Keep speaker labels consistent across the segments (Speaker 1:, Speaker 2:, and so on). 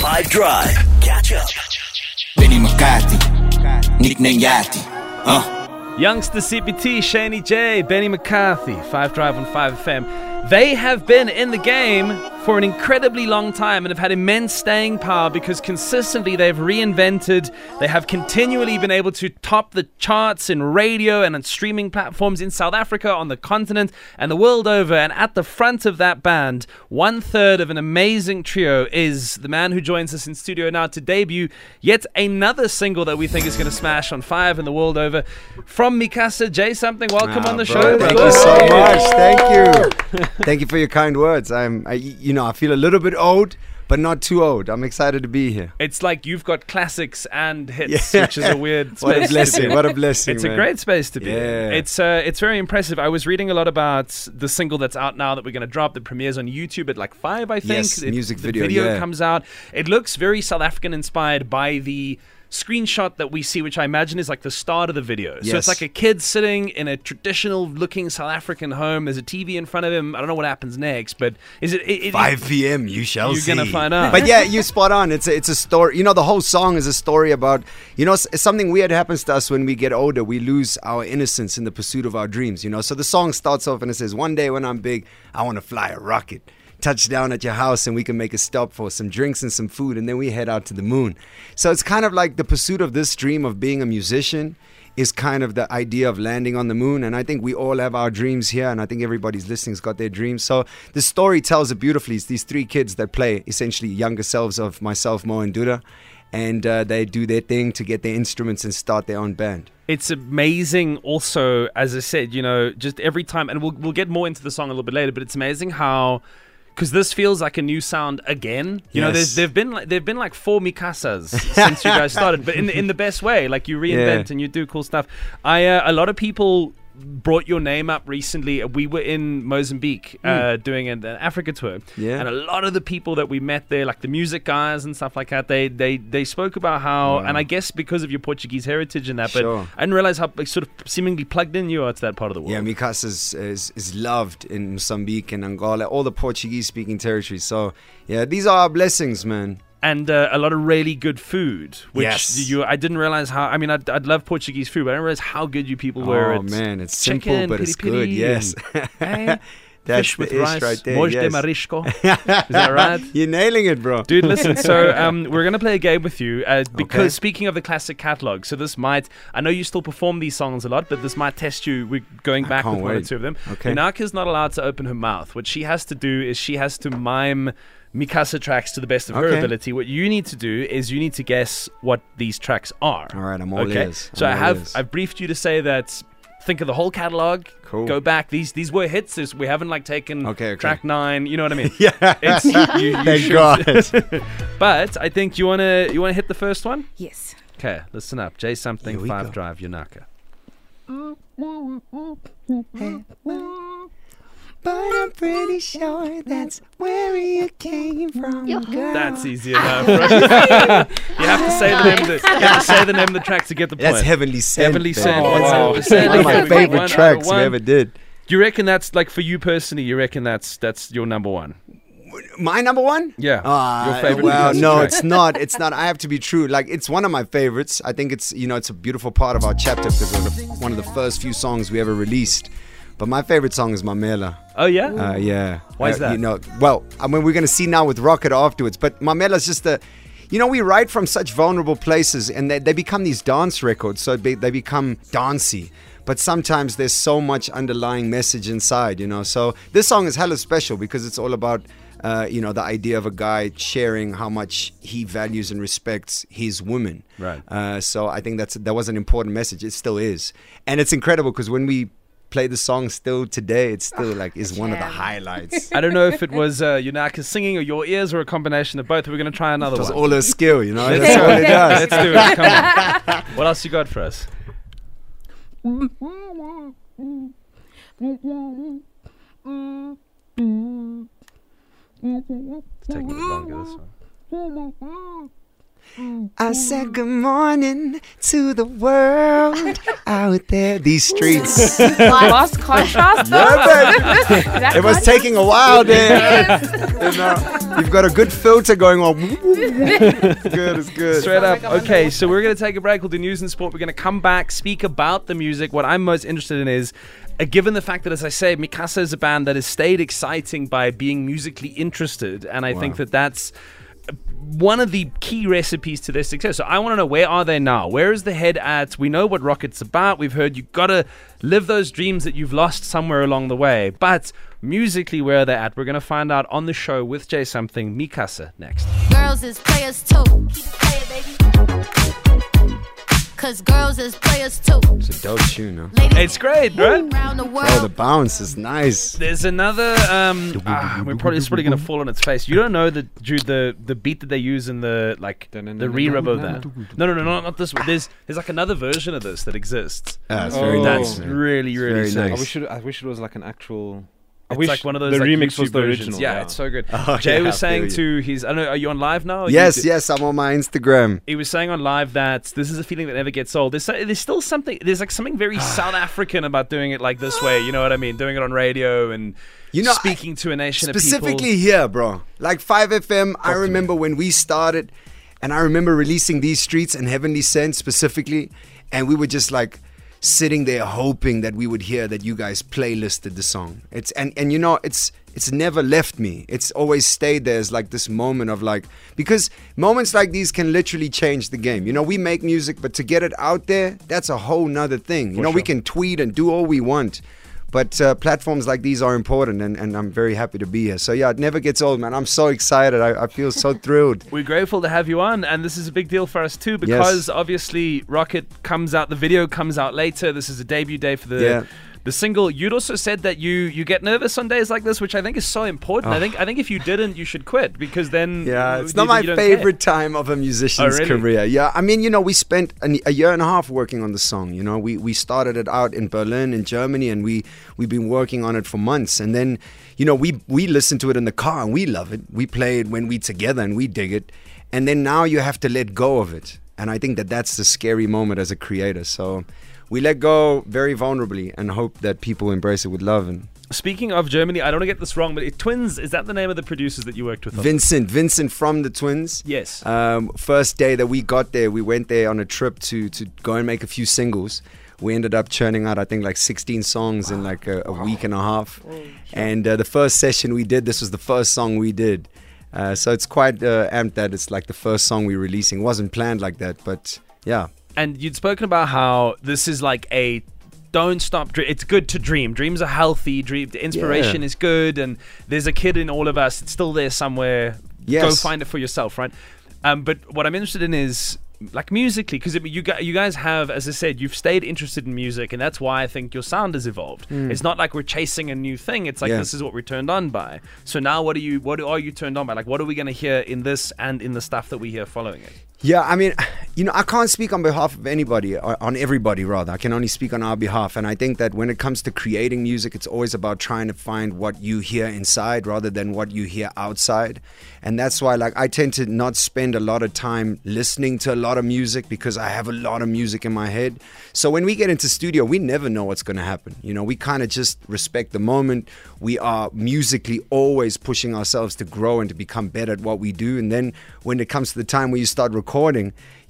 Speaker 1: Five Drive. Catch up.
Speaker 2: Benny McCarthy, nickname Yachty. Uh.
Speaker 3: Youngster CPT, Shaney J, Benny McCarthy, 5 Drive on 5 FM. They have been in the game for an incredibly long time and have had immense staying power because consistently they've reinvented. They have continually been able to top the charts in radio and on streaming platforms in South Africa, on the continent, and the world over. And at the front of that band, one third of an amazing trio is the man who joins us in studio now to debut yet another single that we think is going to smash on five in the world over. From Mi Casa J something, welcome
Speaker 4: Ah,
Speaker 3: on the
Speaker 4: bro,
Speaker 3: show.
Speaker 4: Thank
Speaker 3: brother.
Speaker 4: you so much. Thank you. Thank you for your kind words. I'm, I, you know, I feel a little bit old, but not too old. I'm excited to be here.
Speaker 3: It's like you've got classics and hits,
Speaker 4: Yeah.
Speaker 3: which is a weird space.
Speaker 4: What a blessing! What a blessing!
Speaker 3: It's
Speaker 4: man.
Speaker 3: a great space to be.
Speaker 4: Yeah.
Speaker 3: It's uh, it's very impressive. I was reading a lot about the single that's out now that we're going to drop. that premieres on YouTube at like five, I think.
Speaker 4: Yes, music
Speaker 3: the
Speaker 4: video,
Speaker 3: video
Speaker 4: yeah.
Speaker 3: comes out. It looks very South African inspired by the screenshot that we see, which I imagine is like the start of the video. So it's like a kid sitting in a traditional looking South African home. There's a TV in front of him. I don't know what happens next, but is it? it, it
Speaker 4: 5 p.m. You shall see?
Speaker 3: You're gonna find out.
Speaker 4: But yeah, you spot on. It's a, it's a story. You know, the whole song is a story about you know something weird happens to us when we get older. We lose our innocence in the pursuit of our dreams. You know, so the song starts off and it says, "One day when I'm big, I want to fly a rocket." Touch down at your house and we can make a stop for some drinks and some food and then we head out to the moon. So it's kind of like the pursuit of this dream of being a musician is kind of the idea of landing on the moon. And I think we all have our dreams here, and I think everybody's listening's got their dreams. So the story tells it beautifully. It's these three kids that play essentially younger selves of myself, Mo, and Duda. And uh, they do their thing to get their instruments and start their own band.
Speaker 3: it's amazing also as i said you know just every time and we'll, we'll get more into the song a little bit later but it's amazing how because this feels like a new sound again you know
Speaker 4: Yes.
Speaker 3: there's there've been like there've been like four Mi Casas since you guys started but in the, in the best way like you reinvent
Speaker 4: Yeah.
Speaker 3: and you do cool stuff i uh, a lot of people brought your name up recently we were in mozambique uh, doing an, an africa tour.
Speaker 4: Yeah.
Speaker 3: and a lot of the people that we met there like the music guys and stuff like that they they they spoke about how
Speaker 4: Wow.
Speaker 3: and i guess because of your portuguese heritage and that but
Speaker 4: Sure.
Speaker 3: I didn't realize how like, sort of seemingly plugged in you are to that part of the world.
Speaker 4: Yeah, Mi Casa is, is, is loved in Mozambique and Angola, all the Portuguese speaking territories. So, yeah, these are our blessings, man.
Speaker 3: And uh, a lot of really good food. Which
Speaker 4: Yes.
Speaker 3: you, I didn't realize how. I mean, I'd, I'd love Portuguese food, but I didn't realize how good you people were.
Speaker 4: oh, man, it's simple,
Speaker 3: chicken,
Speaker 4: but it's good. Yes.
Speaker 3: Hey,
Speaker 4: That's
Speaker 3: fish with rice,
Speaker 4: right there. yes.
Speaker 3: de marisco. Is that right?
Speaker 4: You're nailing it, bro.
Speaker 3: Dude, listen. So um, we're gonna play a game with you uh, because
Speaker 4: Okay.
Speaker 3: speaking of the classic catalog, so this might. I know you still perform these songs a lot, but this might test you. We're going back with one or two of them.
Speaker 4: Okay.
Speaker 3: Yonaka's not allowed to open her mouth. What she has to do is she has to mime Mi Casa tracks to the best of her ability. What you need to do is you need to guess what these tracks are.
Speaker 4: All right, I'm all
Speaker 3: okay.
Speaker 4: ears.
Speaker 3: So
Speaker 4: I'm
Speaker 3: I
Speaker 4: all
Speaker 3: have
Speaker 4: ears.
Speaker 3: I've briefed you to say that. Think of the whole catalog.
Speaker 4: Cool.
Speaker 3: Go back. These these were hits. This- We haven't like taken
Speaker 4: Okay, okay.
Speaker 3: track nine. You know what I mean?
Speaker 4: Yeah.
Speaker 3: It's, you, you
Speaker 4: Thank
Speaker 3: should-
Speaker 4: God.
Speaker 3: but I think you wanna you wanna hit the first one.
Speaker 5: Yes.
Speaker 3: Okay, listen up. J something five
Speaker 4: go.
Speaker 3: drive Yonaka.
Speaker 4: But I'm pretty sure that's where you came from, girl.
Speaker 3: That's easy enough. Right? you have to say the name. Of the, you have to say the name of the track to get the point.
Speaker 4: That's Heavenly Sent.
Speaker 3: Heavenly
Speaker 4: babe.
Speaker 3: Sent.
Speaker 4: Oh,
Speaker 3: One
Speaker 4: wow.
Speaker 3: percent.
Speaker 4: One of my
Speaker 3: One
Speaker 4: favorite
Speaker 3: out of
Speaker 4: tracks we
Speaker 3: one.
Speaker 4: ever did.
Speaker 3: Do you reckon that's like for you personally? You reckon that's that's your number one?
Speaker 4: My number one?
Speaker 3: Yeah,
Speaker 4: Ah,
Speaker 3: your favorite
Speaker 4: Well, no,
Speaker 3: track.
Speaker 4: it's not. It's not. I have to be true. Like, it's one of my favorites. I think it's, you know, it's a beautiful part of our chapter because it was one of the first few songs we ever released. But my favorite song is Mamela.
Speaker 3: Oh yeah.
Speaker 4: Uh, yeah.
Speaker 3: Why is
Speaker 4: Uh,
Speaker 3: that?
Speaker 4: You know, well, I mean, we're going to see now with Rocket afterwards, but Mamela's just a. You know, we write from such vulnerable places and they, they become these dance records, so be, they become dancey. But sometimes there's so much underlying message inside, you know. So this song is hella special because it's all about, uh, you know, the idea of a guy sharing how much he values and respects his woman.
Speaker 3: Right.
Speaker 4: Uh, so I think that's that was an important message. It still is, and it's incredible because when we play the song still today, it's still like is one of the highlights.
Speaker 3: I don't know if it was uh, Yonaka singing or your ears or a combination of both. We're gonna try another
Speaker 4: It was
Speaker 3: one.
Speaker 4: all a skill, you know.
Speaker 3: Let's
Speaker 4: That's all
Speaker 3: it.
Speaker 4: it does.
Speaker 3: Let's do it. Come on. What else you got for us? It's taking a bit longer this one.
Speaker 4: I said good morning to the world out there. These streets.
Speaker 5: Lost contrast though.
Speaker 4: Yeah, baby.
Speaker 5: That
Speaker 4: It was taking a while there. You know, you've got a good filter going on. it's good, it's good.
Speaker 3: Straight up.
Speaker 5: like I'm on
Speaker 3: Okay, so we're going to take a break. We'll do news and sport. We're going to come back, speak about the music. What I'm most interested in is, uh, given the fact that, as I say, Mi Casa is a band that has stayed exciting by being musically interested, and I think that that's one of the key recipes to their success. So I want to know where are they now? Where is the head at? We know what Rocket's about. We've heard you got to live those dreams that you've lost somewhere along the way. But musically, where are they at? We're going to find out on the show with Jay Something, Mi Casa next.
Speaker 6: Girls is players too. Keep it playing, baby. Cause girls is players too.
Speaker 4: It's a dope tune, huh?
Speaker 3: It's great, right?
Speaker 6: around the.
Speaker 4: Oh, the bounce is nice.
Speaker 3: There's another. Um, ah, we're probably it's probably gonna fall on its face. You don't know the Jude the the beat that they use in the like the re-rub of that. No, no, no, no, not this one. There's there's like another version of this that exists.
Speaker 4: Yeah, it's very
Speaker 7: Oh.
Speaker 3: That's
Speaker 4: nice. man.
Speaker 3: really really
Speaker 4: very
Speaker 3: sick.
Speaker 7: I
Speaker 4: nice.
Speaker 7: wish it, I wish it was like an actual. I
Speaker 3: It's like one of those
Speaker 7: the
Speaker 3: like,
Speaker 7: remix
Speaker 3: YouTube
Speaker 7: was the
Speaker 3: versions.
Speaker 7: original.
Speaker 3: Yeah, it's so good.
Speaker 4: Oh,
Speaker 3: Jay
Speaker 4: yeah,
Speaker 3: was saying to his. I don't know. Are you on live now?
Speaker 4: Yes,
Speaker 3: YouTube?
Speaker 4: yes, I'm on my Instagram.
Speaker 3: He was saying on live that this is a feeling that never gets old. There's, there's still something. There's like something very South African about doing it like this way. You know what I mean? Doing it on radio and
Speaker 4: You know,
Speaker 3: speaking to a nation of
Speaker 4: Specifically here, bro. Like 5FM, I remember when we started, and I remember releasing these streets and Heavenly Sent specifically, and we were just like sitting there hoping that we would hear that you guys playlisted the song. It's and and you know it's it's never left me. It's always stayed there as like this moment of like because moments like these can literally change the game. You know, we make music, but to get it out there, that's a whole nother thing. You know, we can tweet and do all we want. But uh, platforms like these are important, and, and I'm very happy to be here. So, yeah, it never gets old, man. I'm so excited. I, I feel so thrilled.
Speaker 3: We're grateful to have you on, and this is a big deal for us too because obviously Rocket comes out, the video comes out later. This is a debut day for the
Speaker 4: Yeah.
Speaker 3: The single. You'd also said that you you get nervous on days like this, which I think is so important. I think I think if you didn't, you should quit because then
Speaker 4: Yeah,
Speaker 3: you-
Speaker 4: it's not
Speaker 3: you-
Speaker 4: my
Speaker 3: you don't care.
Speaker 4: favorite time of a musician's
Speaker 3: Oh, really?
Speaker 4: career. Yeah, I mean, you know, we spent an, a year and a half working on the song. You know, we we started it out in Berlin, in Germany, and we we've been working on it for months. And then, you know, we we listen to it in the car and we love it. We play it when we're together and we dig it. And then now you have to let go of it. And I think that that's the scary moment as a creator. So we let go very vulnerably and hope that people embrace it with love and
Speaker 3: Speaking of Germany, I don't want to get this wrong, but it, Twins is that the name of the producers that you worked with? on?
Speaker 4: Vincent, Vincent from the Twins.
Speaker 3: Yes.
Speaker 4: Um, first day that we got there, we went there on a trip to to go and make a few singles. We ended up churning out, I think, like 16 songs in like a, a week and a half. And uh, the first session we did, this was the first song we did. Uh, so it's quite uh, amped that it's like the first song we're releasing. It wasn't planned like that, but yeah.
Speaker 3: and you'd spoken about how this is like a don't stop dream. It's good to dream. Dreams are healthy. Dream inspiration
Speaker 4: Yeah.
Speaker 3: is good, and there's a kid in all of us. It's still there somewhere.
Speaker 4: Yes.
Speaker 3: Go find it for yourself, right? Um, but what I'm interested in is like musically, because you guys, you guys have, as I said, you've stayed interested in music, and that's why I think your sound has evolved. Hmm. It's not like we're chasing a new thing. It's like.
Speaker 4: Yeah.
Speaker 3: this is what we're turned on by. So now, what are you? What are you turned on by? Like, what are we going to hear in this and in the stuff that we hear following it?
Speaker 4: Yeah, I mean, you know, I can't speak on behalf of anybody, or on everybody rather. I can only speak on our behalf. And I think that when it comes to creating music, it's always about trying to find what you hear inside rather than what you hear outside. And that's why, like, I tend to not spend a lot of time listening to a lot of music because I have a lot of music in my head. So when we get into studio, we never know what's going to happen. You know, we kind of just respect the moment. We are musically always pushing ourselves to grow and to become better at what we do. And then when it comes to the time where you start recording,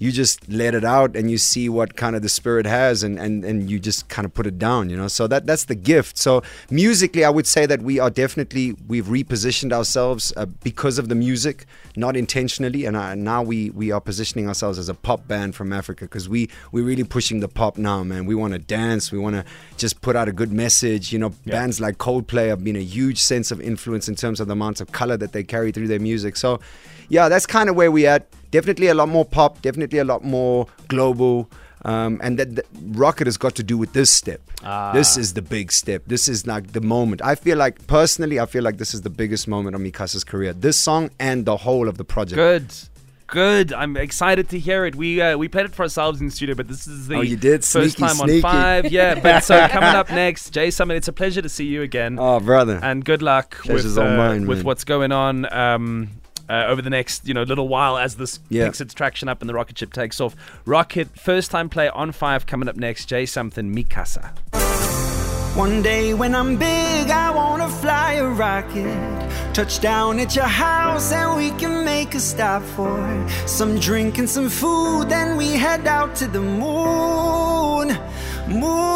Speaker 4: you just let it out and you see what kind of the spirit has and, and, and you just kind of put it down, you know. So that that's the gift. So musically, I would say that we are definitely we've repositioned ourselves uh, because of the music, not intentionally. And uh, now we we are positioning ourselves as a pop band from Africa because we we're really pushing the pop now, man. We want to dance. We want to just put out a good message. You know, bands like Coldplay have been a huge sense of influence in terms of the amount of color that they carry through their music. So yeah, that's kind of where we at. Definitely a lot more pop. Definitely a lot more global. Um, and that, that rocket has got to do with this step. Ah. This is the big step. This is like the moment. I feel like personally, I feel like this is the biggest moment of Mi Casa's career. This song and the whole of the project.
Speaker 3: Good. Good. I'm excited to hear it. We uh, we played it for ourselves in the studio, but this is the
Speaker 4: Oh, you did?
Speaker 3: first
Speaker 4: Sneaky,
Speaker 3: time
Speaker 4: sneaky.
Speaker 3: on five. Yeah, but so coming up next, Jay Summit. It's a pleasure to see you again,
Speaker 4: Oh, brother.
Speaker 3: and good luck with
Speaker 4: Pleasure's all
Speaker 3: uh,
Speaker 4: mine,
Speaker 3: with what's going on. Um, uh, over the next you know little while as this
Speaker 8: Yeah.
Speaker 3: picks its traction up and the rocket ship takes off. Rocket first time play on five coming up next. Jay something Mi Casa.
Speaker 4: One day when I'm big, I wanna fly a rocket. Touch down at your house and we can make a stop for some drink and some food. Then we head out to the moon. Moon.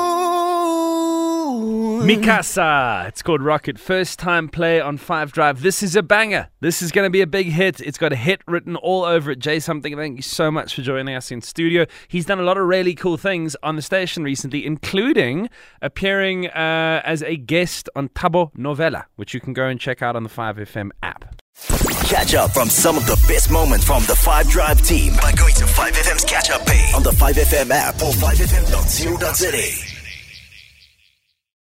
Speaker 3: Mi Casa. It's called Rocket. First time play on Five Drive. This is a banger. This is going to be a big hit. It's got a hit written all over it. Jay something. Thank you so much for joining us in studio. He's done a lot of really cool things on the station recently, including appearing uh, as a guest on Tabo Novela, which you can go and check out on the 5FM app.
Speaker 1: Catch up from some of the best moments from the 5 Drive team by going to 5FM's catch up page on the 5FM app or 5FM.co.za.